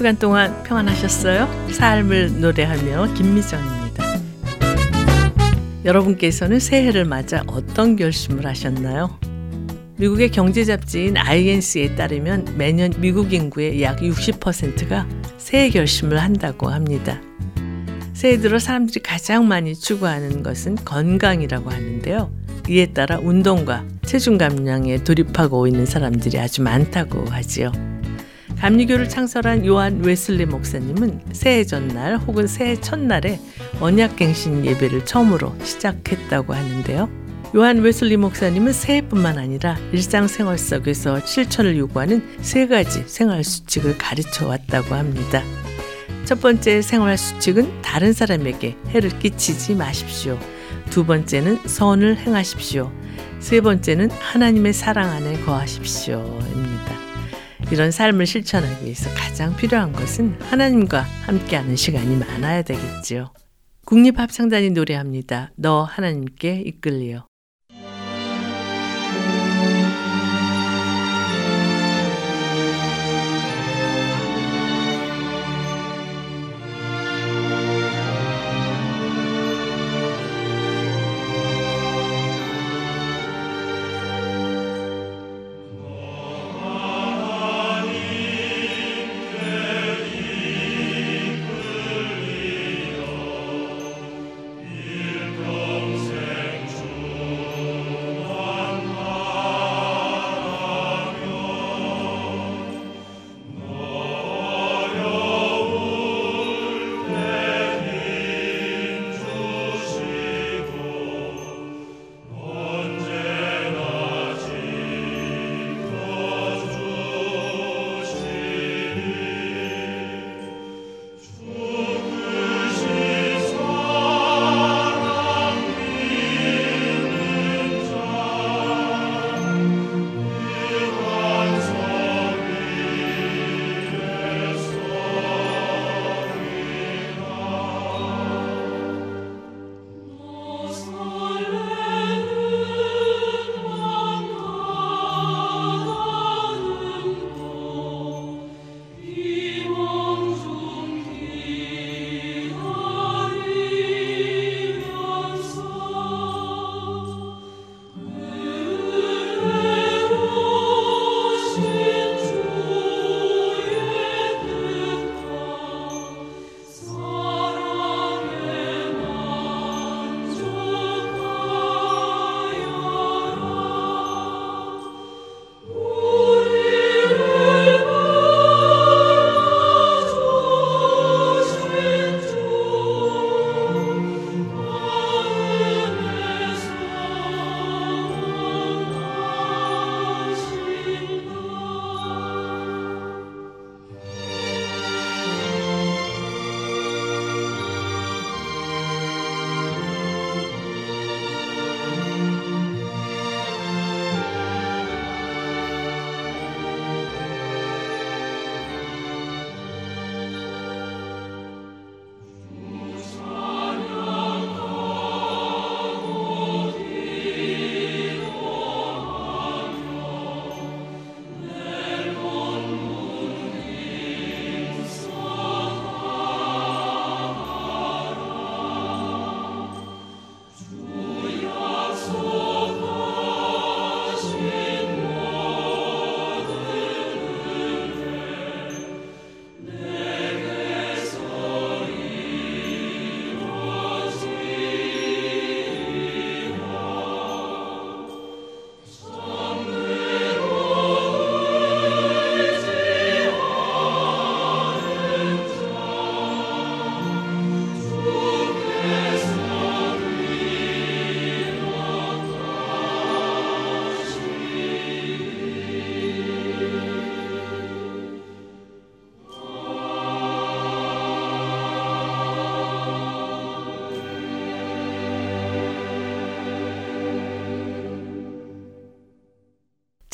주간 동안 평안하셨어요? 삶을 노래하며 김미정입니다. 여러분께서는 새해를 맞아 어떤 결심을 하셨나요? 미국의 경제 잡지인 INC에 따르면 매년 미국 인구의 약 60%가 새해 결심을 한다고 합니다. 새해 들어 사람들이 가장 많이 추구하는 것은 건강이라고 하는데요. 이에 따라 운동과 체중 감량에 돌입하고 있는 사람들이 아주 많다고 하지요. 감리교를 창설한 요한 웨슬리 목사님은 새해 전날 혹은 새해 첫날에 언약갱신 예배를 처음으로 시작했다고 하는데요. 요한 웨슬리 목사님은 새해뿐만 아니라 일상생활 속에서 실천을 요구하는 세 가지 생활 수칙을 가르쳐 왔다고 합니다. 첫 번째 생활 수칙은 다른 사람에게 해를 끼치지 마십시오. 두 번째는 선을 행하십시오. 세 번째는 하나님의 사랑 안에 거하십시오입니다. 이런 삶을 실천하기 위해서 가장 필요한 것은 하나님과 함께하는 시간이 많아야 되겠지요. 국립합창단이 노래합니다. 너 하나님께 이끌리어.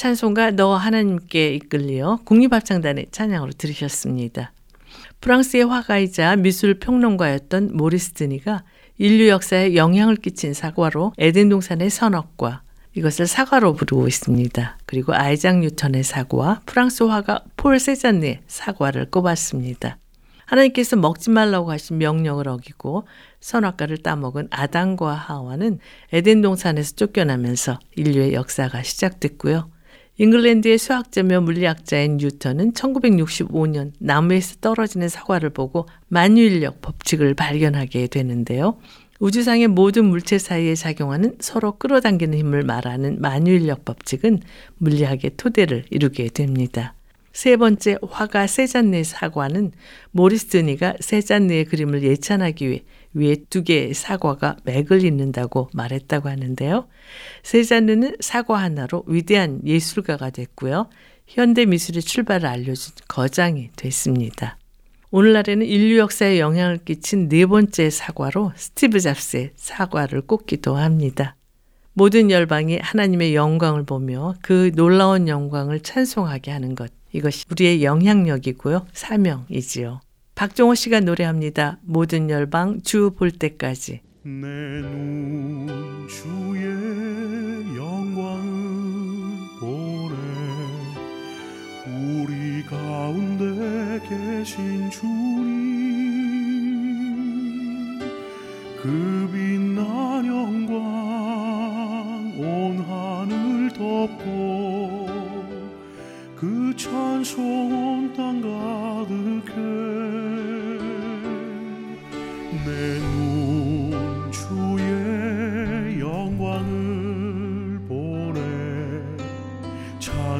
찬송가 너 하나님께 이끌려 국립합창단의 찬양으로 들으셨습니다. 프랑스의 화가이자 미술 평론가였던 모리스 드니가 인류 역사에 영향을 끼친 사과로 에덴 동산의 선악과 이것을 사과로 부르고 있습니다. 그리고 아이작 뉴턴의 사과와 프랑스 화가 폴 세잔의 사과를 꼽았습니다. 하나님께서 먹지 말라고 하신 명령을 어기고 선악과를 따먹은 아담과 하와는 에덴 동산에서 쫓겨나면서 인류의 역사가 시작됐고요. 잉글랜드의 수학자며 물리학자인 뉴턴은 1965년 나무에서 떨어지는 사과를 보고 만유인력 법칙을 발견하게 되는데요. 우주상의 모든 물체 사이에 작용하는 서로 끌어당기는 힘을 말하는 만유인력 법칙은 물리학의 토대를 이루게 됩니다. 세 번째 화가 세잔네 사과는 모리스 드니가 세잔네의 그림을 예찬하기 위해 위에 두 개의 사과가 맥을 잇는다고 말했다고 하는데요. 세잔느는 사과 하나로 위대한 예술가가 됐고요. 현대 미술의 출발을 알려준 거장이 됐습니다. 오늘날에는 인류 역사에 영향을 끼친 네 번째 사과로 스티브 잡스의 사과를 꼽기도 합니다. 모든 열방이 하나님의 영광을 보며 그 놀라운 영광을 찬송하게 하는 것. 이것이 우리의 영향력이고요. 사명이지요. 박종호 씨가 노래합니다. 모든 열방 주 볼 때까지. 내 눈 주의 영광을 보래 우리 가운데 계신 주님 그 빛난 영광 온 하늘 덮고 그 찬송 온 땅 가득해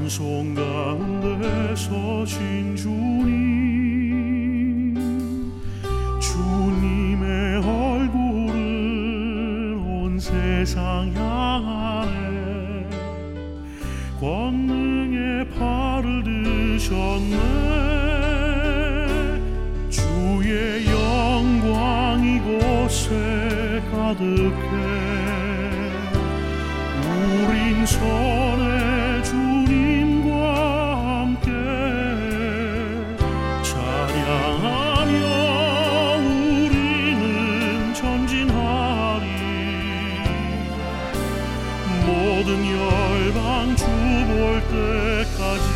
찬송 가운데 서신 주님 주님의 얼굴을 온 세상 향하네. 권능의 팔을 드셨네. 주의 영광 이 곳에 가득해. 우린 손 모든 열방 주 볼 때까지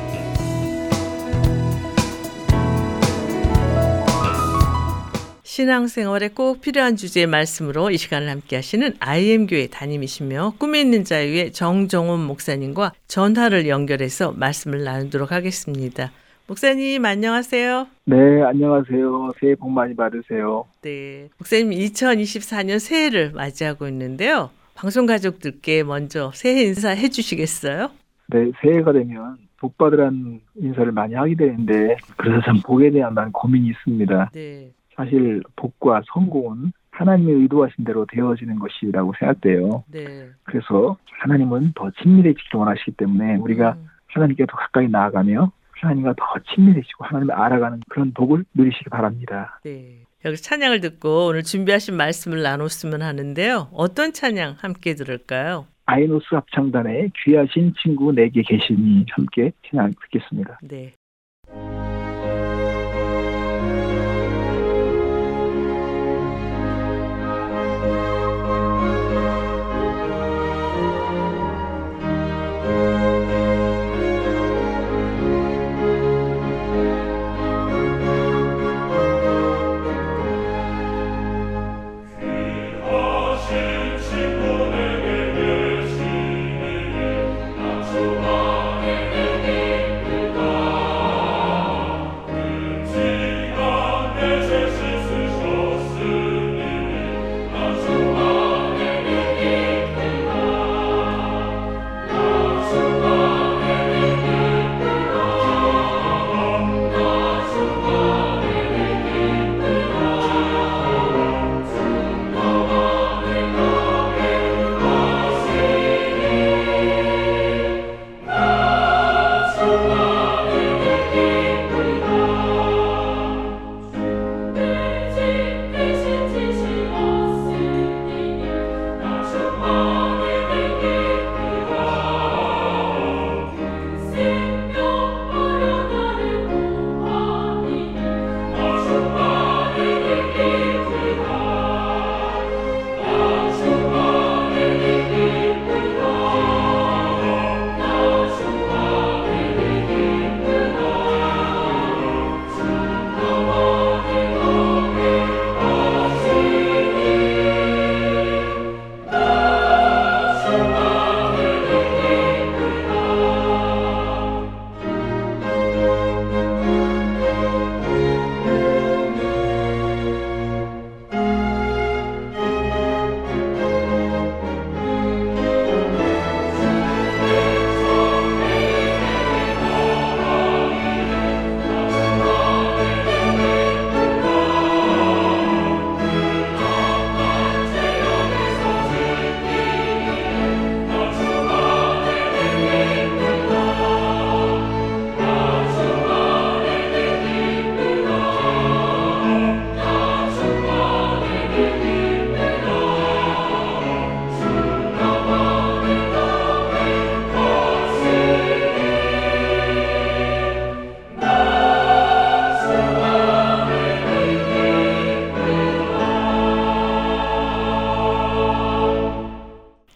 신앙생활에 꼭 필요한 주제의 말씀으로 이 시간을 함께 하시는 IM교회 담임이시며 꿈에 있는 자유의 정정원 목사님과 전화를 연결해서 말씀을 나누도록 하겠습니다. 목사님 안녕하세요. 네, 안녕하세요. 새해 복 많이 받으세요. 네. 목사님 2024년 새해를 맞이하고 있는데요. 방송 가족들께 먼저 새해 인사 해 주시겠어요? 네, 새해가 되면 복 받으라는 인사를 많이 하게 되는데 그래서 참 복에 대한 많은 고민이 있습니다. 네. 사실 복과 성공은 하나님의 의도하신 대로 되어지는 것이라고 생각돼요. 네. 그래서 하나님은 더 친밀해지기 원하시기 때문에 우리가 음, 하나님께 더 가까이 나아가며 하나님과 더 친밀해지고 하나님을 알아가는 그런 복을 누리시기 바랍니다. 네. 여기서 찬양을 듣고 오늘 준비하신 말씀을 나눴으면 하는데요. 어떤 찬양 함께 들을까요? 아이노스 합창단의 귀하신 친구 내게 계시니 함께 찬양 듣겠습니다. 네.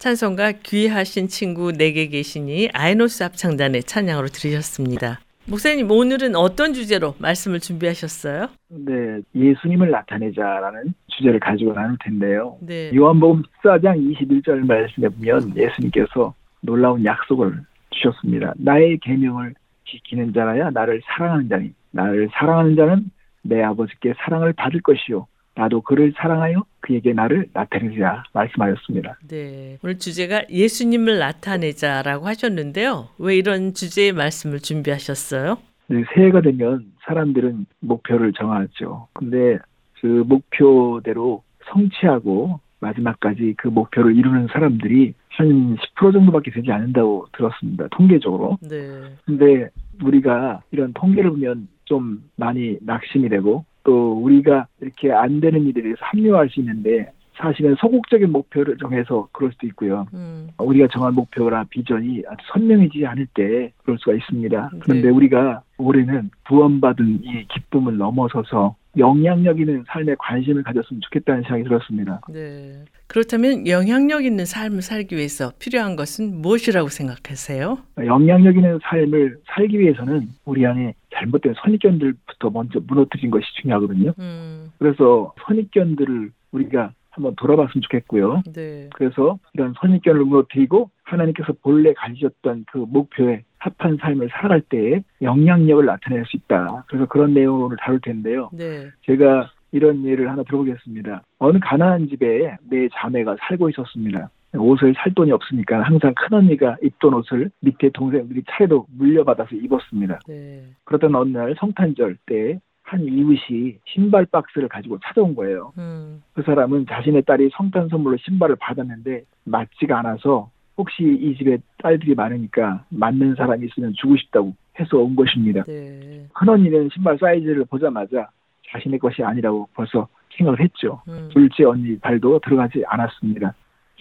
찬송가 귀하신 친구 내게 계시니 아이노스 합창단의 찬양으로 들으셨습니다. 목사님 오늘은 어떤 주제로 말씀을 준비하셨어요? 네, 예수님을 나타내자라는 주제를 가지고 나눌 텐데요. 네. 요한복음 14장 21절 말씀에 보면 예수님께서 놀라운 약속을 주셨습니다. 나의 계명을 지키는 자라야 나를 사랑하는 자니 나를 사랑하는 자는 내 아버지께 사랑을 받을 것이요 나도 그를 사랑하여 그에게 나를 나타내리라 말씀하였습니다. 네. 오늘 주제가 예수님을 나타내자라고 하셨는데요. 왜 이런 주제의 말씀을 준비하셨어요? 네, 새해가 되면 사람들은 목표를 정하죠. 근데 그 목표대로 성취하고 마지막까지 그 목표를 이루는 사람들이 한 10% 정도밖에 되지 않는다고 들었습니다. 통계적으로. 네. 근데 우리가 이런 통계를 보면 좀 많이 낙심이 되고 또 우리가 이렇게 안 되는 일에 대해서 합리화할 수 있는데 사실은 소극적인 목표를 정해서 그럴 수도 있고요. 음. 우리가 정한 목표나 비전이 아주 선명해지지 않을 때 그럴 수가 있습니다. 그런데 네. 우리가 올해는 구원받은 이 기쁨을 넘어서서 영향력 있는 삶에 관심을 가졌으면 좋겠다는 생각이 들었습니다. 네. 그렇다면 영향력 있는 삶을 살기 위해서 필요한 것은 무엇이라고 생각하세요? 영향력 있는 삶을 살기 위해서는 우리 안에 잘못된 선입견들부터 먼저 무너뜨린 것이 중요하거든요. 음. 그래서 선입견들을 우리가 한번 돌아봤으면 좋겠고요. 네. 그래서 이런 선입견을 무너뜨리고 하나님께서 본래 가지셨던 그 목표에 합한 삶을 살아갈 때에 영향력을 나타낼 수 있다. 그래서 그런 내용을 다룰 텐데요. 네. 제가 이런 예를 하나 들어보겠습니다. 어느 가난한 집에 내 자매가 살고 있었습니다. 옷을 살 돈이 없으니까 항상 큰언니가 입던 옷을 밑에 동생들이 차례로 물려받아서 입었습니다. 네. 그러던 어느 날 성탄절 때 한 이웃이 신발 박스를 가지고 찾아온 거예요. 음. 그 사람은 자신의 딸이 성탄 선물로 신발을 받았는데 맞지가 않아서 혹시 이 집에 딸들이 많으니까 맞는 사람이 있으면 주고 싶다고 해서 온 것입니다. 네. 큰언니는 신발 사이즈를 보자마자 자신의 것이 아니라고 벌써 생각을 했죠. 음. 둘째 언니 발도 들어가지 않았습니다.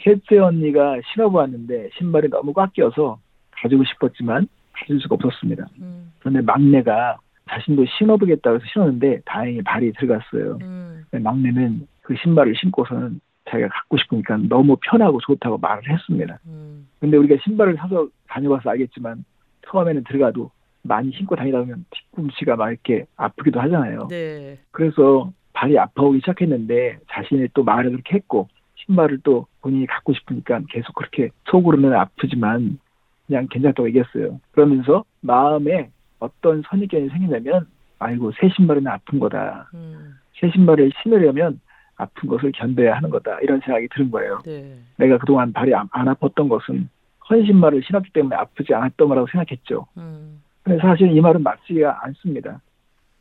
셋째 언니가 신어보았는데 신발이 너무 꽉 껴서 가지고 싶었지만 가질 수가 없었습니다. 음. 그런데 막내가 자신도 신어보겠다고 해서 신었는데 다행히 발이 들어갔어요. 음. 막내는 그 신발을 신고서는 자기가 갖고 싶으니까 너무 편하고 좋다고 말을 했습니다. 음. 근데 우리가 신발을 사서 다녀봐서 알겠지만 처음에는 들어가도 많이 신고 다니다 보면 뒤꿈치가 막 이렇게 아프기도 하잖아요. 네. 그래서 발이 아파오기 시작했는데 자신이 또 말을 그렇게 했고 신발을 또 본인이 갖고 싶으니까 계속 그렇게 속으로는 아프지만 그냥 괜찮다고 얘기했어요. 그러면서 마음에 어떤 선입견이 생기냐면 아이고 새 신발은 아픈 거다. 음. 새 신발을 신으려면 아픈 것을 견뎌야 하는 거다. 이런 생각이 드는 거예요. 네. 내가 그동안 발이 안, 안 아팠던 것은 헌 신발을 신었기 때문에 아프지 않았던 거라고 생각했죠. 음. 근데 사실 이 말은 맞지가 않습니다.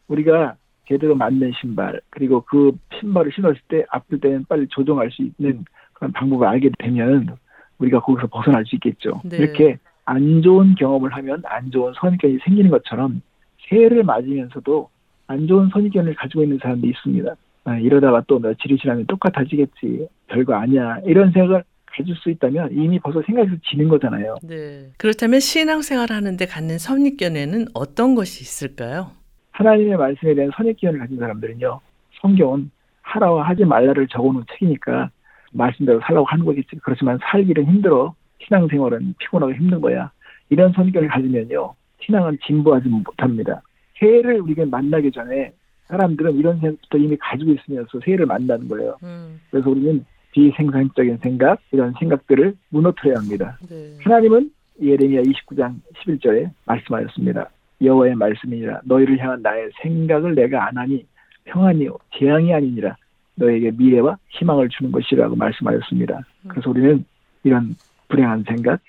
우리가 제대로 맞는 신발 그리고 그 신발을 신었을 때 아플 때는 빨리 조정할 수 있는 그런 방법을 알게 되면 우리가 거기서 벗어날 수 있겠죠. 네. 이렇게 안 좋은 경험을 하면 안 좋은 선입견이 생기는 것처럼 새해를 맞으면서도 안 좋은 선입견을 가지고 있는 사람도 있습니다. 아, 이러다가 또 며칠이 지나면 똑같아지겠지. 별거 아니야. 이런 생각을 가질 수 있다면 이미 벌써 생각에서 지는 거잖아요. 네. 그렇다면 신앙생활 하는데 갖는 선입견에는 어떤 것이 있을까요? 하나님의 말씀에 대한 선입견을 가진 사람들은요, 성경은 하라와 하지 말라를 적어놓은 책이니까 말씀대로 살라고 하는 거겠지. 그렇지만 살기는 힘들어. 신앙생활은 피곤하고 힘든 거야. 이런 선입견을 가지면요, 신앙은 진보하지 못합니다. 새해를 우리가 만나기 전에 사람들은 이런 생각부터 이미 가지고 있으면서 새해를 만나는 거예요. 음. 그래서 우리는 비생산적인 생각, 이런 생각들을 무너뜨려야 합니다. 네. 하나님은 예레미야 29장 11절에 말씀하였습니다. 여호와의 말씀이니라 너희를 향한 나의 생각을 내가 안 하니 평안이요 재앙이 아니니라 너에게 미래와 희망을 주는 것이라고 말씀하였습니다. 그래서 우리는 이런 불행한 생각,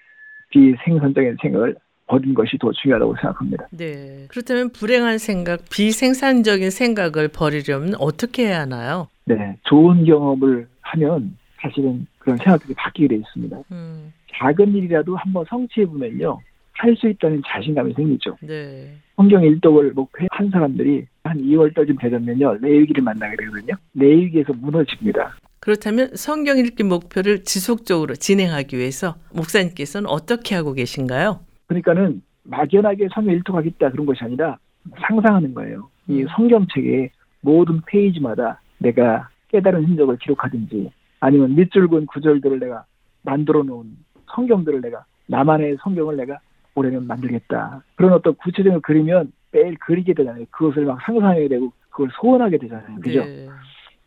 비생산적인 생각을 버린 것이 더 중요하다고 생각합니다. 네. 그렇다면 불행한 생각, 비생산적인 생각을 버리려면 어떻게 해야 하나요? 네, 좋은 경험을 하면 사실은 그런 생각들이 바뀌게 돼 있습니다. 음. 작은 일이라도 한번 성취해 보면요, 할 수 있다는 자신감이 생기죠. 네. 성경 일독을 목표한 사람들이 한 2월달쯤 되면요 레위기를 만나게 되거든요. 레위기에서 무너집니다. 그렇다면 성경 읽기 목표를 지속적으로 진행하기 위해서 목사님께서는 어떻게 하고 계신가요? 그러니까는 막연하게 성경 일독하겠다 그런 것이 아니라 상상하는 거예요. 이 음. 성경책의 모든 페이지마다 내가 깨달은 흔적을 기록하든지 아니면 밑줄 근 구절들을 내가 만들어 놓은 성경들을 내가 나만의 성경을 내가 올해는 만들겠다. 그런 어떤 구체적인 그리면 매일 그리게 되잖아요. 그것을 막 상상하게 되고 그걸 소원하게 되잖아요. 그죠? 네.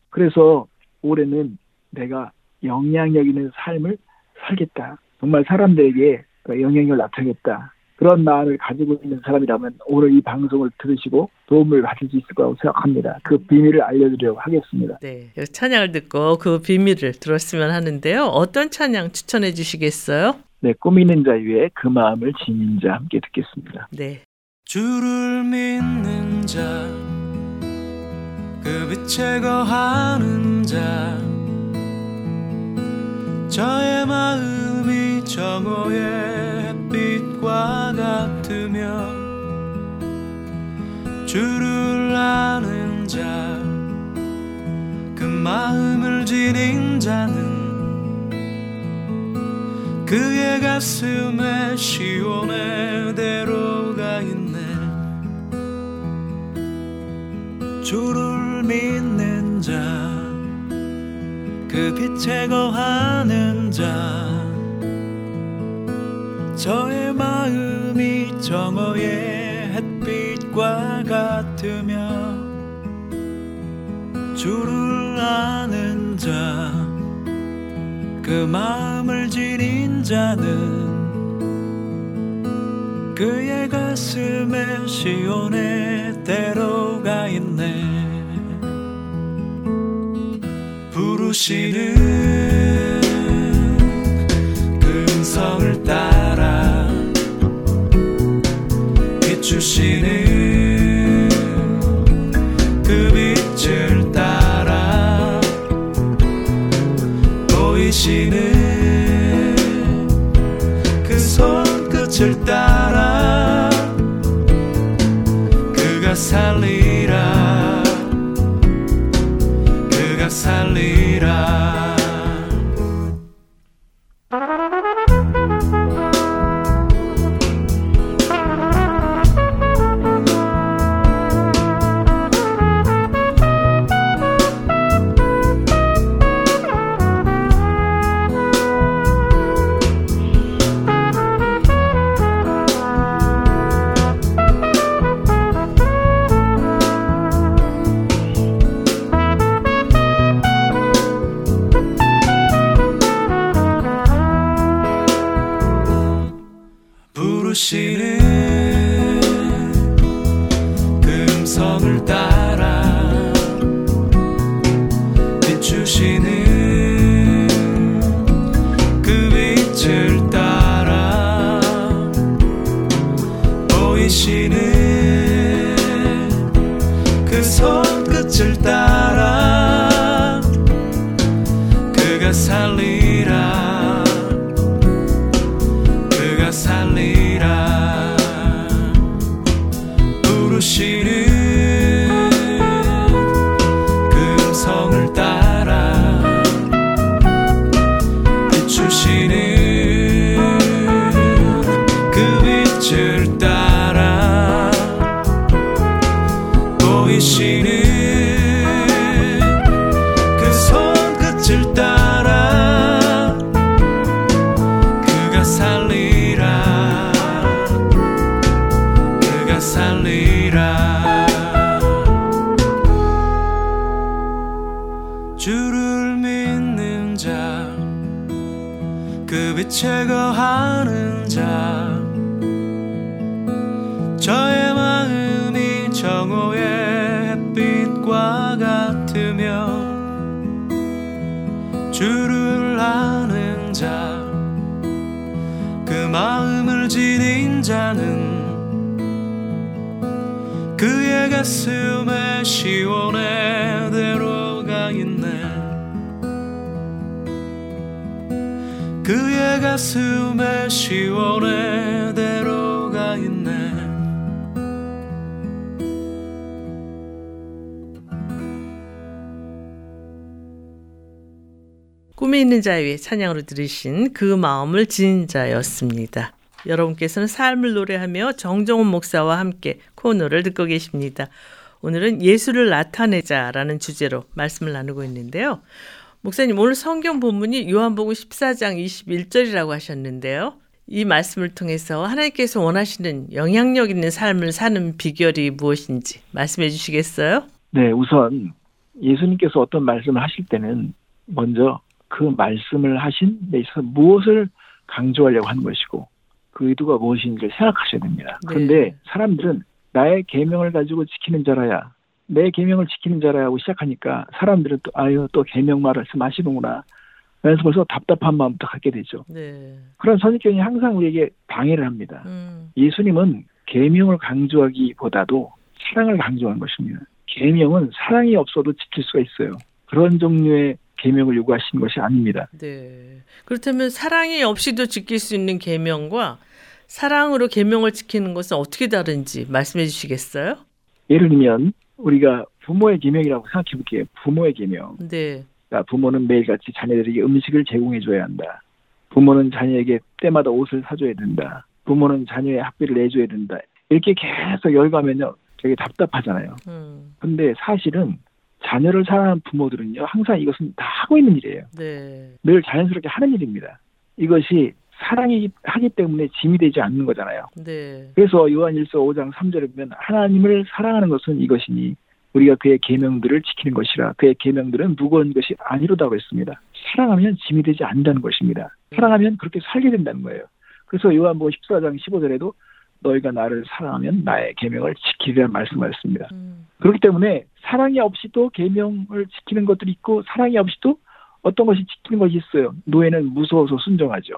그래서 올해는 내가 영향력 있는 삶을 살겠다. 정말 사람들에게 그 영향력을 나타내겠다. 그런 마음을 가지고 있는 사람이라면 오늘 이 방송을 들으시고 도움을 받을 수 있을 거라고 생각합니다. 그 비밀을 알려드리려고 하겠습니다. 네. 찬양을 듣고 그 비밀을 들었으면 하는데요. 어떤 찬양 추천해 주시겠어요? 네, 꾸미는 자 위에 그 마음을 지닌 자 함께 듣겠습니다. 네. 주를 믿는 자, 그 빛에 거하는 자, 저의 마음이 정오의 햇빛과 같으며, 주를 아는 자, 그 마음을 지닌 자, 자는 그의 가슴에 시온의 대로가 있네. 주를 믿는 자 그 빛에 거하는 자. 저의 마음이 정오의 햇빛과 같으며 주를 아는 자. 그 마음을 지닌 자는 그의 가슴에 시온의 대로가 있네 부르시는 그 음성을 따라 비추시는 그 빛을 따라 보이시는 그 손끝을 따라 그 자유의 찬양으로 들으신 그 마음을 지닌 자였습니다. 여러분께서는 삶을 노래하며 정정훈 목사와 함께 코너를 듣고 계십니다. 오늘은 예수를 나타내자라는 주제로 말씀을 나누고 있는데요. 목사님 오늘 성경 본문이 요한복음 14장 21절이라고 하셨는데요. 이 말씀을 통해서 하나님께서 원하시는 영향력 있는 삶을 사는 비결이 무엇인지 말씀해 주시겠어요? 네, 우선 예수님께서 어떤 말씀을 하실 때는 먼저 그 말씀을 하신 데 있어서 무엇을 강조하려고 하는 것이고 그 의도가 무엇인지를 생각하셔야 됩니다. 그런데 네. 사람들은 나의 계명을 가지고 지키는 자라야 내 계명을 지키는 자라고 시작하니까 사람들은 또 아유 또 계명 말씀하시는구나. 그래서 벌써 답답한 마음부터 갖게 되죠. 네. 그런 선입견이 항상 우리에게 방해를 합니다. 음, 예수님은 계명을 강조하기보다도 사랑을 강조한 것입니다. 계명은 사랑이 없어도 지킬 수가 있어요. 그런 종류의 계명을 요구하시는 것이 아닙니다. 네. 그렇다면 사랑이 없이도 지킬 수 있는 계명과 사랑으로 계명을 지키는 것은 어떻게 다른지 말씀해 주시겠어요? 예를 들면 우리가 부모의 계명이라고 생각해 볼게요. 부모의 계명. 네. 그러니까 부모는 매일같이 자녀들에게 음식을 제공해 줘야 한다. 부모는 자녀에게 때마다 옷을 사줘야 된다. 부모는 자녀의 학비를 내줘야 된다. 이렇게 계속 열가면요 되게 답답하잖아요. 음. 근데 사실은 자녀를 사랑하는 부모들은요 항상 이것은 다 하고 있는 일이에요. 네. 늘 자연스럽게 하는 일입니다. 이것이 사랑이 하기 때문에 짐이 되지 않는 거잖아요. 네. 그래서 요한일서 5장 3절에 보면 하나님을 사랑하는 것은 이것이니 우리가 그의 계명들을 지키는 것이라 그의 계명들은 무거운 것이 아니로다고 했습니다. 사랑하면 짐이 되지 않는다는 것입니다. 사랑하면 그렇게 살게 된다는 거예요. 그래서 요한복음 14장 15절에도 너희가 나를 사랑하면 나의 계명을 지키리라 말씀하셨습니다. 음. 그렇기 때문에 사랑이 없이도 계명을 지키는 것들이 있고 사랑이 없이도 어떤 것이 지키는 것이 있어요. 노예는 무서워서 순종하죠.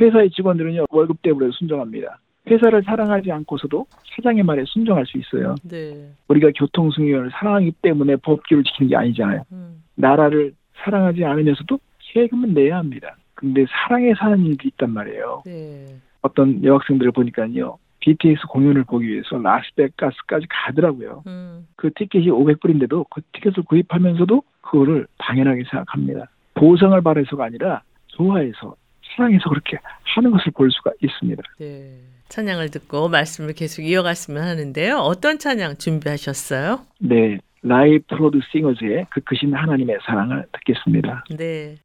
회사의 직원들은요 월급 때문에 순종합니다. 회사를 사랑하지 않고서도 사장의 말에 순종할 수 있어요. 네. 우리가 교통승인을 사랑하기 때문에 법규를 지키는 게 아니잖아요. 음. 나라를 사랑하지 않으면서도 세금은 내야 합니다. 근데 사랑에 사는 일도 있단 말이에요. 네. 어떤 여학생들을 보니까요. BTS 공연을 보기 위해서 라스베가스까지 가더라고요. 음. 그 티켓이 500불인데도 그 티켓을 구입하면서도 그거를 당연하게 생각합니다. 보상을 바래서가 아니라 좋아해서 사랑해서 그렇게 하는 것을 볼 수가 있습니다. 네. 찬양을 듣고 말씀을 계속 이어갔으면 하는데요. 어떤 찬양 준비하셨어요? 네, 라이 프로드 싱어즈의 그 크신 하나님의 사랑을 듣겠습니다. 네.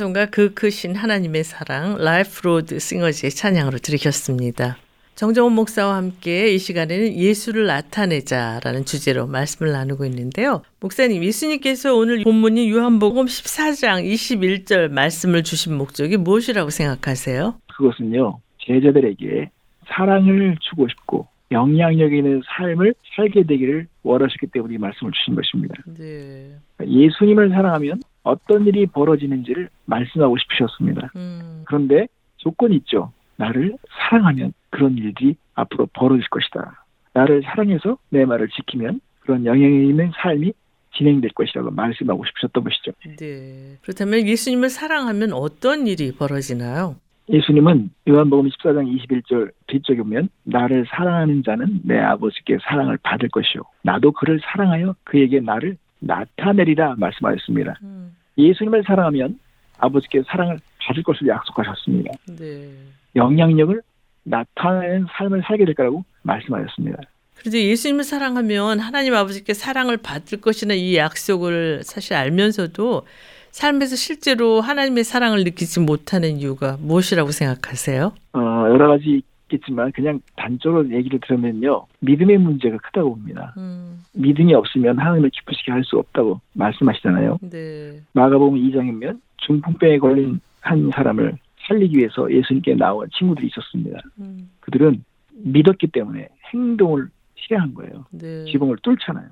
찬송가 그 크신 하나님의 사랑 Life Road Singers의 찬양으로 들으셨습니다. 정정원 목사와 함께 이 시간에는 예수를 나타내자라는 주제로 말씀을 나누고 있는데요. 목사님, 예수님께서 오늘 본문인 요한복음 14장 21절 말씀을 주신 목적이 무엇이라고 생각하세요? 그것은요, 제자들에게 사랑을 주고 싶고 영향력 있는 삶을 살게 되기를 원하셨기 때문에 이 말씀을 주신 것입니다. 네. 예수님을 사랑하면 어떤 일이 벌어지는지를 말씀하고 싶으셨습니다. 음, 그런데 조건이 있죠. 나를 사랑하면 그런 일들이 앞으로 벌어질 것이다. 나를 사랑해서 내 말을 지키면 그런 영향이 있는 삶이 진행될 것이라고 말씀하고 싶으셨던 것이죠. 네. 그렇다면 예수님을 사랑하면 어떤 일이 벌어지나요? 예수님은 요한복음 14장 21절 뒤쪽에 보면 나를 사랑하는 자는 내 아버지께 사랑을 받을 것이요. 나도 그를 사랑하여 그에게 나를 나타내리라 말씀하셨습니다. 음, 예수님을 사랑하면 아버지께 사랑을 받을 것을 약속하셨습니다. 네. 영향력을 나타내는 삶을 살게 될 거라고 말씀하셨습니다. 그런데 예수님을 사랑하면 하나님 아버지께 사랑을 받을 것이나 이 약속을 사실 알면서도 삶에서 실제로 하나님의 사랑을 느끼지 못하는 이유가 무엇이라고 생각하세요? 어, 여러 가지 있겠지만 그냥 단적으로 얘기를 들으면요. 믿음의 문제가 크다고 봅니다. 음, 믿음이 없으면 하나님을 기쁘시게 할 수 없다고 말씀하시잖아요. 네. 마가복음 2장이면 중풍병에 걸린 한 사람을 살리기 위해서 예수님께 나온 친구들이 있었습니다. 음, 그들은 믿었기 때문에 행동을 실행한 거예요. 네. 지붕을 뚫잖아요.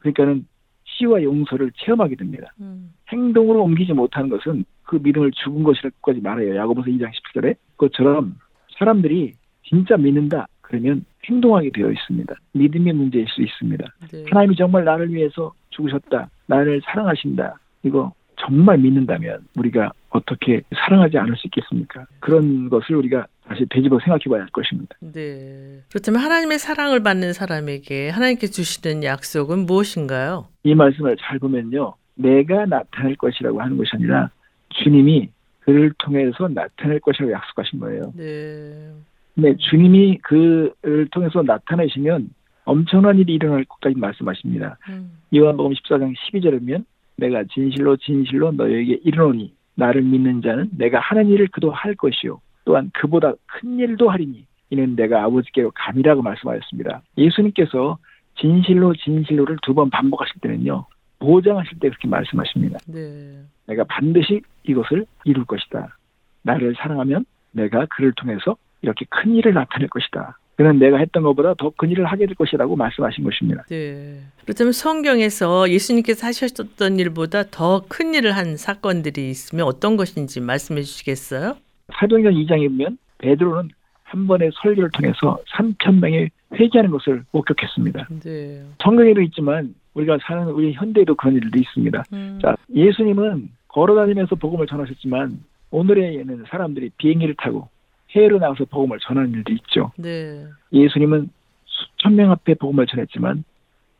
그러니까는 시와 용서를 체험하게 됩니다. 음, 행동으로 옮기지 못하는 것은 그 믿음을 죽은 것이라고까지 말해요. 야고보서 2장 17절에 그것처럼 사람들이 진짜 믿는다 그러면 행동하게 되어 있습니다. 믿음의 문제일 수 있습니다. 네. 하나님이 정말 나를 위해서 죽으셨다. 나를 사랑하신다. 이거 정말 믿는다면 우리가 어떻게 사랑하지 않을 수 있겠습니까? 그런 것을 우리가 다시 되짚어 생각해 봐야 할 것입니다. 네. 그렇다면 하나님의 사랑을 받는 사람에게 하나님께 주시는 약속은 무엇인가요? 이 말씀을 잘 보면요. 내가 나타낼 것이라고 하는 것이 아니라 주님이 그를 통해서 나타낼 것이라고 약속하신 거예요. 네. 근데 주님이 그를 통해서 나타내시면 엄청난 일이 일어날 것까지 말씀하십니다. 음, 요한복음 14장 12절이면 내가 진실로 진실로 너에게 이르노니 나를 믿는 자는 내가 하는 일을 그도 할 것이요 또한 그보다 큰 일도 하리니 이는 내가 아버지께로 감이라고 말씀하였습니다. 예수님께서 진실로 진실로를 두 번 반복하실 때는요 보장하실 때 그렇게 말씀하십니다. 네. 내가 반드시 이것을 이룰 것이다. 나를 사랑하면 내가 그를 통해서 이렇게 큰 일을 나타낼 것이다. 그는 내가 했던 것보다 더 큰 일을 하게 될 것이라고 말씀하신 것입니다. 네. 그렇다면 성경에서 예수님께서 하셨던 일보다 더 큰 일을 한 사건들이 있으면 어떤 것인지 말씀해 주시겠어요? 사도행전 2장에 보면 베드로는 한 번의 설교를 통해서 3천 명이 회개하는 것을 목격했습니다. 네. 성경에도 있지만 우리가 사는 우리 현대에도 그런 일도 있습니다. 음, 자, 예수님은 걸어다니면서 복음을 전하셨지만 오늘에는 사람들이 비행기를 타고 해외로 나가서 복음을 전하는 일도 있죠. 네. 예수님은 수천 명 앞에 복음을 전했지만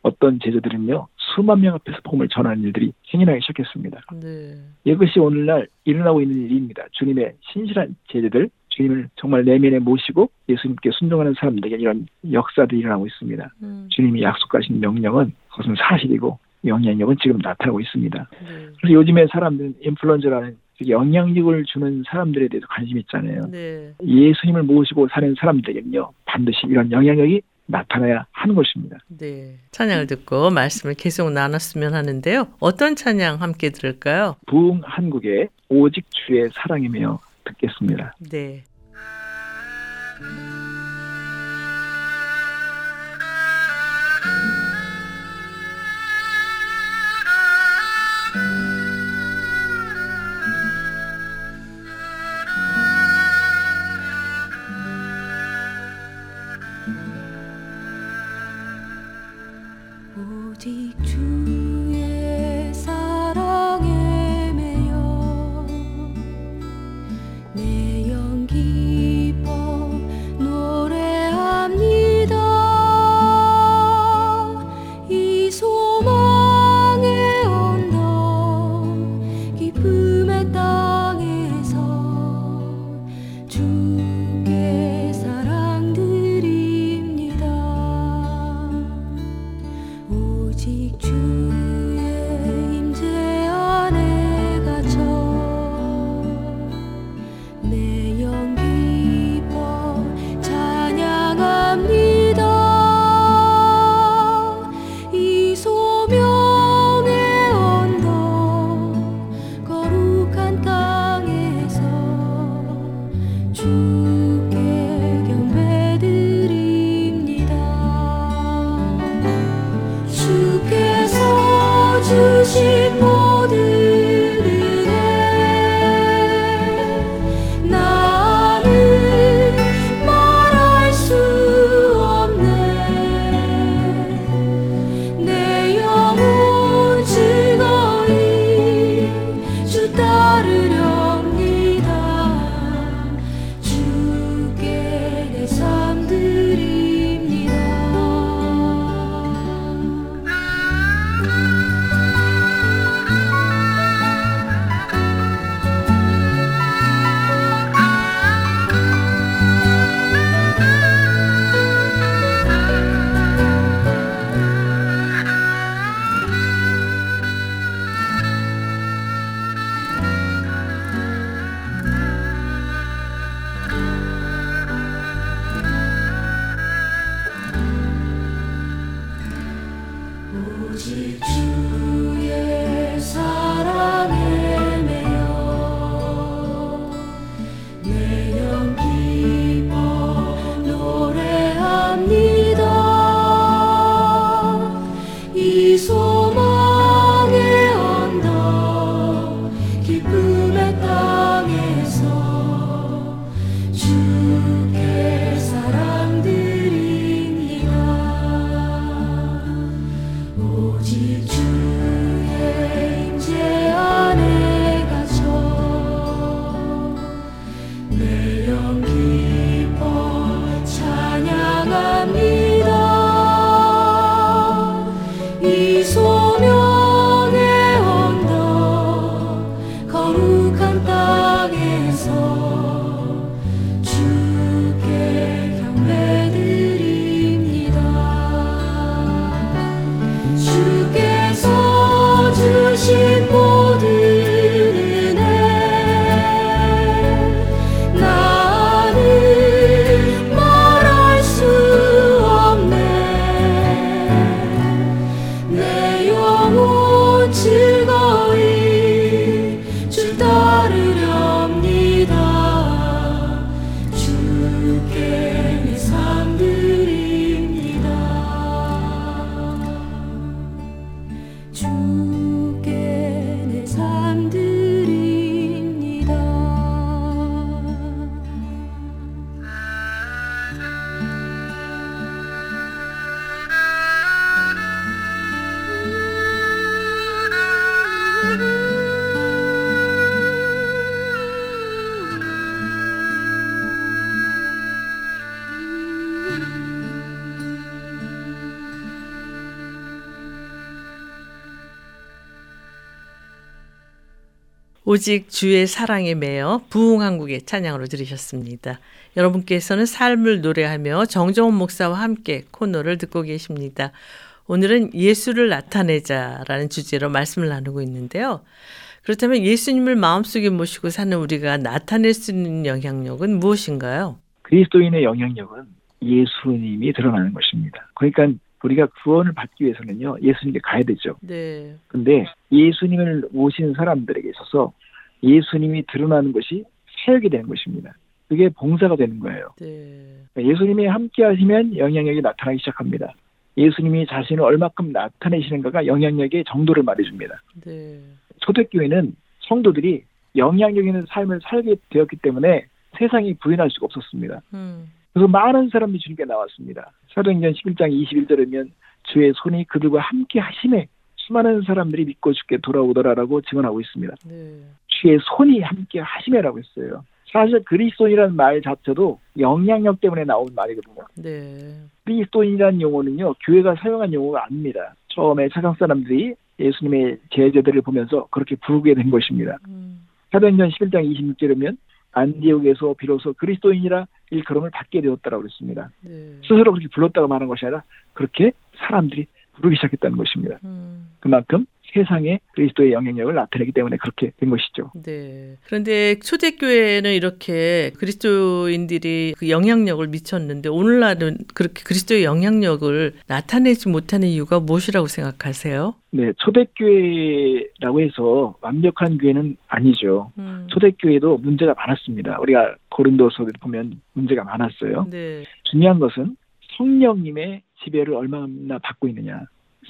어떤 제자들은요 수만 명 앞에서 복음을 전하는 일들이 생겨나기 시작했습니다. 네. 이것이 오늘날 일어나고 있는 일입니다. 주님의 신실한 제자들, 주님을 정말 내면에 모시고 예수님께 순종하는 사람들에게 이런 역사들이 일어나고 있습니다. 음, 주님이 약속하신 명령은 그것은 사실이고 영향력은 지금 나타나고 있습니다. 네. 그래서 요즘에 사람들은 인플루언저라는 영향력을 주는 사람들에 대해서 관심이 있잖아요. 네. 예수님을 모시고 사는 사람들에게는요 반드시 이런 영향력이 나타나야 하는 것입니다. 네. 찬양을 듣고 말씀을 계속 나눴으면 하는데요. 어떤 찬양 함께 들을까요? 부흥 한국의 오직 주의 사랑이며 듣겠습니다. 네. 오직 you. 오직 주의 사랑에 매여 부흥한국의 찬양으로 들으셨습니다. 여러분께서는 삶을 노래하며 정정원 목사와 함께 코너를 듣고 계십니다. 오늘은 예수를 나타내자라는 주제로 말씀을 나누고 있는데요. 그렇다면 예수님을 마음속에 모시고 사는 우리가 나타낼 수 있는 영향력은 무엇인가요? 그리스도인의 영향력은 예수님이 드러나는 것입니다. 그러니까 우리가 구원을 받기 위해서는요, 예수님께 가야 되죠. 네. 근데 예수님을 모신 사람들에게 있어서 예수님이 드러나는 것이 사역이 되는 것입니다. 그게 봉사가 되는 거예요. 네. 예수님이 함께 하시면 영향력이 나타나기 시작합니다. 예수님이 자신을 얼마큼 나타내시는가가 영향력의 정도를 말해줍니다. 네. 초대교회는 성도들이 영향력 있는 삶을 살게 되었기 때문에 세상이 부인할 수가 없었습니다. 음. 그래서 많은 사람이 주님께 나왔습니다. 사도행전 11장 21절이면 주의 손이 그들과 함께 하심에 수많은 사람들이 믿고 죽게 돌아오더라라고 증언하고 있습니다. 네. 주의 손이 함께 하심에라고 했어요. 사실 그리스도인이라는 말 자체도 영향력 때문에 나온 말이거든요. 네. 그리스도인이라는 용어는요, 교회가 사용한 용어가 아닙니다. 처음에 세상 사람들이 예수님의 제자들을 보면서 그렇게 부르게 된 것입니다. 음. 사도행전 11장 26절이면 안디옥에서 비로소 그리스도인이라 일컬음을 받게 되었다라고 그랬습니다. 네. 스스로 그렇게 불렀다고 말하는 것이 아니라 그렇게 사람들이 부르기 시작했다는 것입니다. 음. 그만큼 세상에 그리스도의 영향력을 나타내기 때문에 그렇게 된 것이죠. 네. 그런데 초대교회는 이렇게 그리스도인들이 그 영향력을 미쳤는데 오늘날은 그렇게 그리스도의 영향력을 나타내지 못하는 이유가 무엇이라고 생각하세요? 네, 초대교회라고 해서 완벽한 교회는 아니죠. 음. 초대교회도 문제가 많았습니다. 우리가 고린도서를 보면 문제가 많았어요. 네. 중요한 것은 성령님의 지배를 얼마나 받고 있느냐,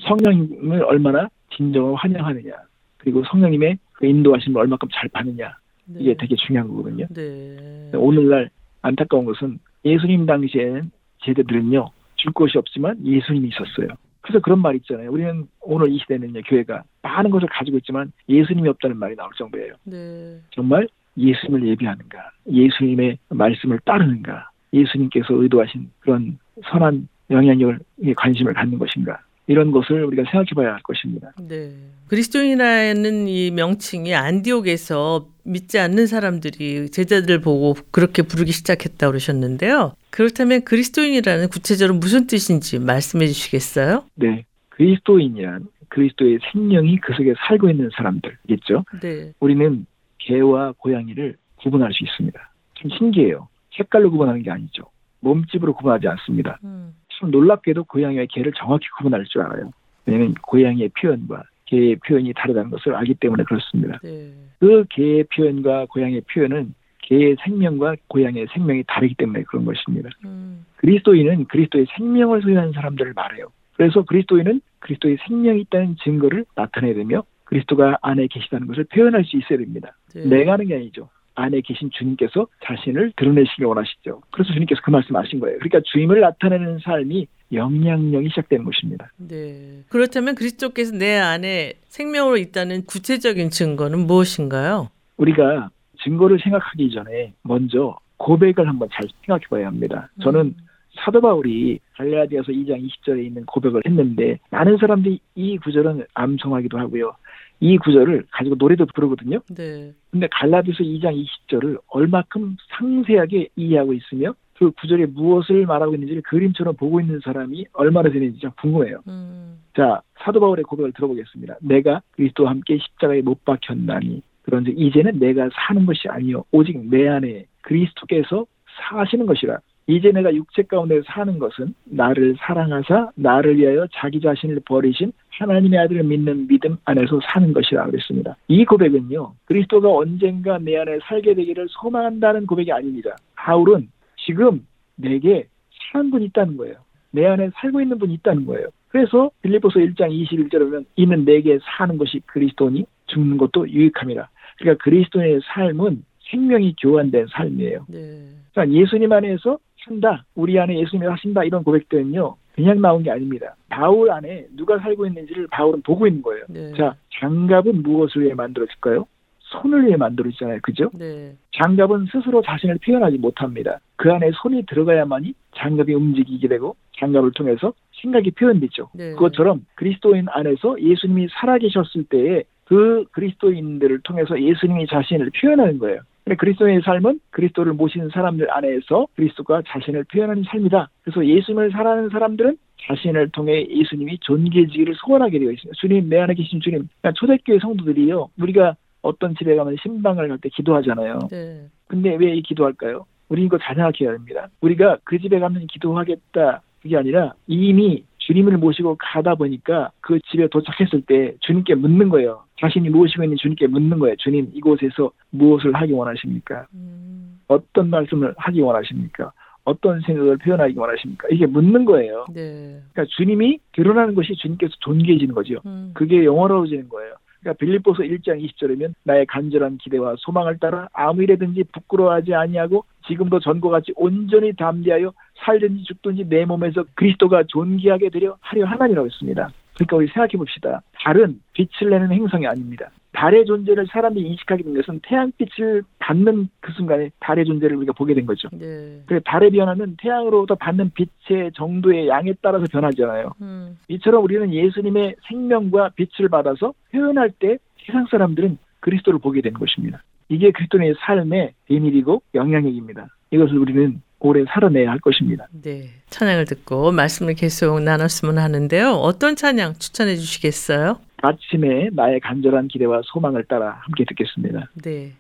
성령님을 얼마나 진정으로 환영하느냐, 그리고 성령님의 그 인도하심을 얼마큼 잘 받느냐, 네. 이게 되게 중요한 거거든요. 네. 오늘날 안타까운 것은 예수님 당시에는 제자들은요 줄 것이 없지만 예수님이 있었어요. 그래서 그런 말 있잖아요. 우리는 오늘 이 시대는요 교회가 많은 것을 가지고 있지만 예수님이 없다는 말이 나올 정도예요. 네. 정말 예수님을 예비하는가, 예수님의 말씀을 따르는가, 예수님께서 의도하신 그런 선한 영향력을 관심을 갖는 것인가 이런 것을 우리가 생각해봐야 할 것입니다. 네. 그리스도인이라는 이 명칭이 안디옥에서 믿지 않는 사람들이 제자들 보고 그렇게 부르기 시작했다 그러셨는데요. 그렇다면 그리스도인이라는 구체적으로 무슨 뜻인지 말씀해 주시겠어요? 네, 그리스도인이란 그리스도의 생명이 그 속에 살고 있는 사람들겠죠. 네. 우리는 개와 고양이를 구분할 수 있습니다. 참 신기해요. 색깔로 구분하는 게 아니죠. 몸집으로 구분하지 않습니다. 음. 참 놀랍게도 고양이와 개를 정확히 구분할 줄 알아요. 왜냐하면 고양이의 표현과 개의 표현이 다르다는 것을 알기 때문에 그렇습니다. 네. 그 개의 표현과 고양이의 표현은 개의 생명과 고양이의 생명이 다르기 때문에 그런 것입니다. 음. 그리스도인은 그리스도의 생명을 소유한 사람들을 말해요. 그래서 그리스도인은 그리스도의 생명이 있다는 증거를 나타내야 되며 그리스도가 안에 계시다는 것을 표현할 수 있어야 됩니다. 네. 내가 하는 게 아니죠. 안에 계신 주님께서 자신을 드러내시길 원하시죠. 그래서 주님께서 그 말씀 하신 거예요. 그러니까 주임을 나타내는 삶이 영향력이 시작되는 것입니다. 네. 그렇다면 그리스도께서 내 안에 생명으로 있다는 구체적인 증거는 무엇인가요? 우리가 증거를 생각하기 전에 먼저 고백을 한번 잘 생각해 봐야 합니다. 저는 음. 사도 바울이 갈라디아서 2장 20절에 있는 고백을 했는데 많은 사람들이 이 구절은 암송하기도 하고요. 이 구절을 가지고 노래도 부르거든요. 네. 근데 갈라디아서 2장 20절을 얼마큼 상세하게 이해하고 있으며 그 구절에 무엇을 말하고 있는지를 그림처럼 보고 있는 사람이 얼마나 되는지 좀 궁금해요. 음. 자, 사도 바울의 고백을 들어보겠습니다. 내가 그리스도와 함께 십자가에 못 박혔나니 그런즉 이제는 내가 사는 것이 아니요 오직 내 안에 그리스도께서 사시는 것이라. 이제 내가 육체 가운데 사는 것은 나를 사랑하사 나를 위하여 자기 자신을 버리신 하나님의 아들을 믿는 믿음 안에서 사는 것이라 그랬습니다. 이 고백은요. 그리스도가 언젠가 내 안에 살게 되기를 소망한다는 고백이 아닙니다. 바울은 지금 내게 사는 분이 있다는 거예요. 내 안에 살고 있는 분이 있다는 거예요. 그래서 빌리포스 1장 21절에 보면 이는 내게 사는 것이 그리스도니 죽는 것도 유익함이라. 그러니까 그리스도의 삶은 생명이 교환된 삶이에요. 네. 그러니까 예수님 안에서 산다. 우리 안에 예수님이 하신다. 이런 고백들은요. 그냥 나온 게 아닙니다. 바울 안에 누가 살고 있는지를 바울은 보고 있는 거예요. 네. 자, 장갑은 무엇을 위해 만들어질까요? 손을 위해 만들어지잖아요. 그죠? 네. 장갑은 스스로 자신을 표현하지 못합니다. 그 안에 손이 들어가야만이 장갑이 움직이게 되고 장갑을 통해서 생각이 표현되죠. 네. 그것처럼 그리스도인 안에서 예수님이 살아계셨을 때에 그 그리스도인들을 통해서 예수님이 자신을 표현하는 거예요. 근데 그리스도의 삶은 그리스도를 모시는 사람들 안에서 그리스도가 자신을 표현하는 삶이다. 그래서 예수님을 살아가는 사람들은 자신을 통해 예수님이 존귀해지기를 소원하게 되어 있습니다. 주님, 내 안에 계신 주님. 그러니까 초대교회 성도들이요. 우리가 어떤 집에 가면 신방을 갈 때 기도하잖아요. 네. 근데 왜 이 기도할까요? 우리 이거 잘 생각해야 됩니다. 우리가 그 집에 가면 기도하겠다. 그게 아니라 이미 주님을 모시고 가다 보니까 그 집에 도착했을 때 주님께 묻는 거예요. 자신이 모시고 있는 주님께 묻는 거예요. 주님, 이곳에서 무엇을 하기 원하십니까? 음. 어떤 말씀을 하기 원하십니까? 어떤 생각을 표현하기 원하십니까? 이게 묻는 거예요. 네. 그러니까 주님이 드러나는 것이 주님께서 존귀해지는 거죠. 음. 그게 영원로워지는 거예요. 그러니까 빌립보서 1장 20절이면 나의 간절한 기대와 소망을 따라 아무 일에든지 부끄러워하지 아니하고 지금도 전과 같이 온전히 담대하여 살든지 죽든지 내 몸에서 그리스도가 존귀하게 되려 하려 하나니라고 했습니다. 그러니까 우리 생각해 봅시다. 달은 빛을 내는 행성이 아닙니다. 달의 존재를 사람들이 인식하게 된 것은 태양빛을 받는 그 순간에 달의 존재를 우리가 보게 된 거죠. 네. 그래서 달의 변화는 태양으로부터 받는 빛의 정도의 양에 따라서 변하잖아요. 음. 이처럼 우리는 예수님의 생명과 빛을 받아서 표현할 때 세상 사람들은 그리스도를 보게 되는 것입니다. 이게 그리스도의 삶의 비밀이고 영향력입니다. 이것을 우리는 오래 살아내야 할 것입니다. 네. 찬양을 듣고 말씀을 계속 나눴으면 하는데요. 어떤 찬양 추천해 주시겠어요? 아침에 나의 간절한 기대와 소망을 따라 함께 듣겠습니다. 네.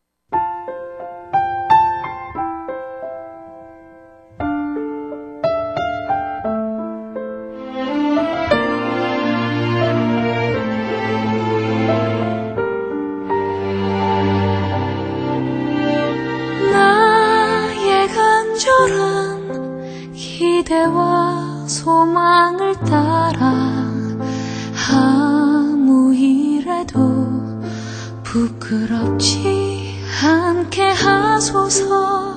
하소서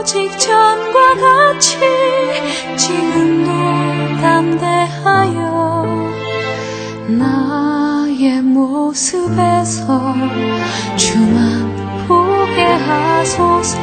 오직 전과 같이 지금도 담대하여 나의 모습에서 주만 보게 하소서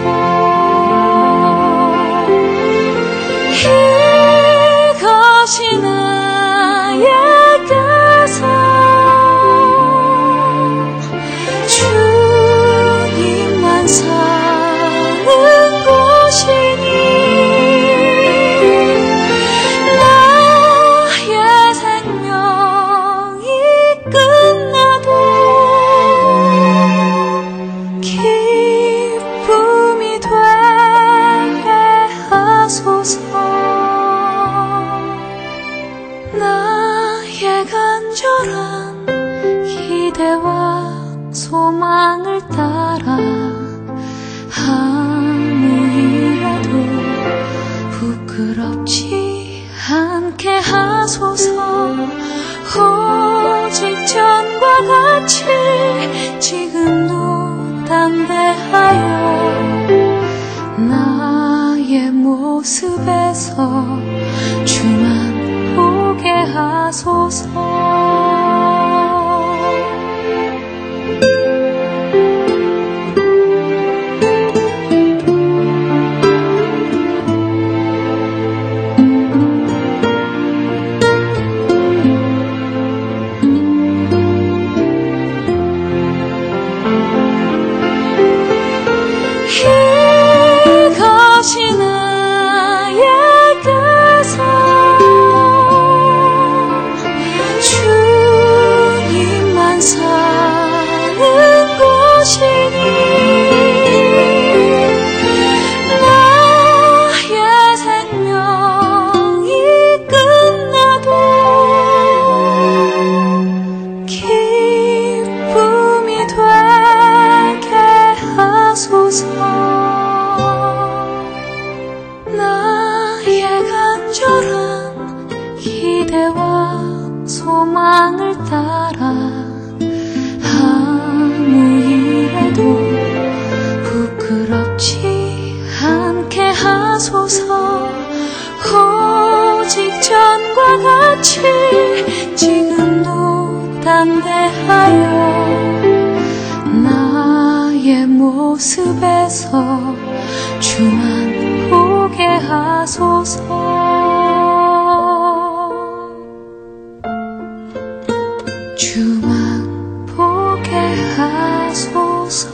주만 보게 하소서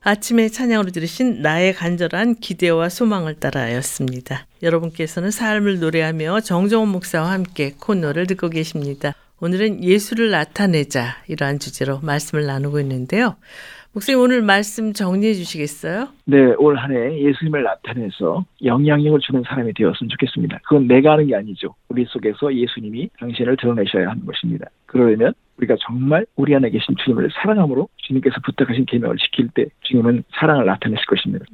아침에 찬양으로 들으신 나의 간절한 기대와 소망을 따라였습니다. 여러분께서는 삶을 노래하며 정정원 목사와 함께 코너를 듣고 계십니다. 오늘은 예수를 나타내자 이러한 주제로 말씀을 나누고 있는데요. 목사님 오늘 말씀 정리해 주시겠어요? 네, 올 한 해 예수님을 나타내서 영향력을 주는 사람이 되었으면 좋겠습니다. 그건 내가 하는 게 아니죠. 우리 속에서 예수님이 당신을 드러내셔야 하는 것입니다. 그러려면 우리가 정말 우리 안에 계신 주님을 사랑함으로 주님께서 부탁하신 계명을 지킬 때 주님은 사랑을 나타내실 것입니다.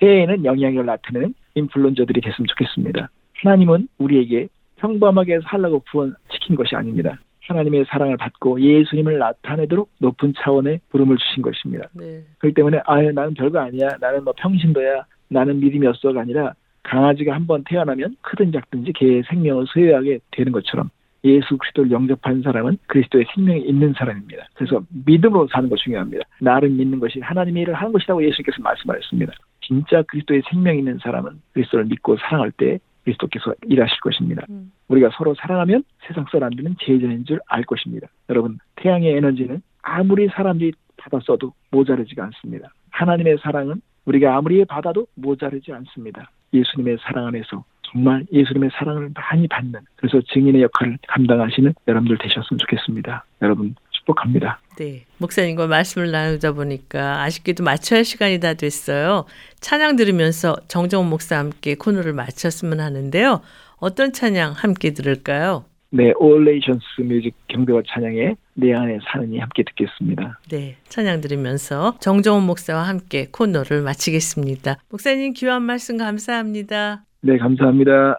새해에는 영향력을 나타내는 인플루언저들이 됐으면 좋겠습니다. 하나님은 우리에게 평범하게 살라고 구원시킨 것이 아닙니다. 하나님의 사랑을 받고 예수님을 나타내도록 높은 차원의 부름을 주신 것입니다. 네. 그렇기 때문에 아유 나는 별거 아니야 나는 뭐 평신도야 나는 믿음이 없어가 아니라 강아지가 한번 태어나면 크든 작든지 개의 생명을 소유하게 되는 것처럼 예수 그리스도를 영접한 사람은 그리스도의 생명이 있는 사람입니다. 그래서 믿음으로 사는 것 중요합니다. 나를 믿는 것이 하나님의 일을 하는 것이라고 예수님께서 말씀하셨습니다. 진짜 그리스도의 생명이 있는 사람은 그리스도를 믿고 사랑할 때 그리스도께서 일하실 것입니다. 음. 우리가 서로 사랑하면 세상 사람들은 제자인 줄 알 것입니다. 여러분 태양의 에너지는 아무리 사람들이 받아 써도 모자르지가 않습니다. 하나님의 사랑은 우리가 아무리 받아도 모자르지 않습니다. 예수님의 사랑 안에서 정말 예수님의 사랑을 많이 받는 그래서 증인의 역할을 감당하시는 여러분들 되셨으면 좋겠습니다. 여러분 축복합니다. 네. 목사님과 말씀을 나누다 보니까 아쉽게도 마쳐야 할 시간이 다 됐어요. 찬양 들으면서 정정원 목사와 함께 코너를 마쳤으면 하는데요. 어떤 찬양 함께 들을까요? 네, All Nations Music 경배와 찬양의 내 안에 사는 이 함께 듣겠습니다. 네. 찬양 들으면서 정정원 목사와 함께 코너를 마치겠습니다. 목사님 귀한 말씀 감사합니다. 네, 감사합니다.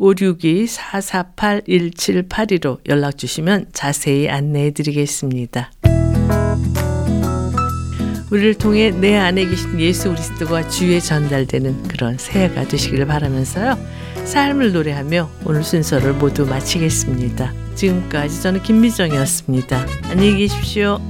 562-448-1782로 연락 주시면 자세히 안내해 드리겠습니다. 우리를 통해 내 안에 계신 예수 그리스도가 주에 전달되는 그런 새해가 되시기를 바라면서요. 삶을 노래하며 오늘 순서를 모두 마치겠습니다. 지금까지 저는 김미정이었습니다. 안녕히 계십시오.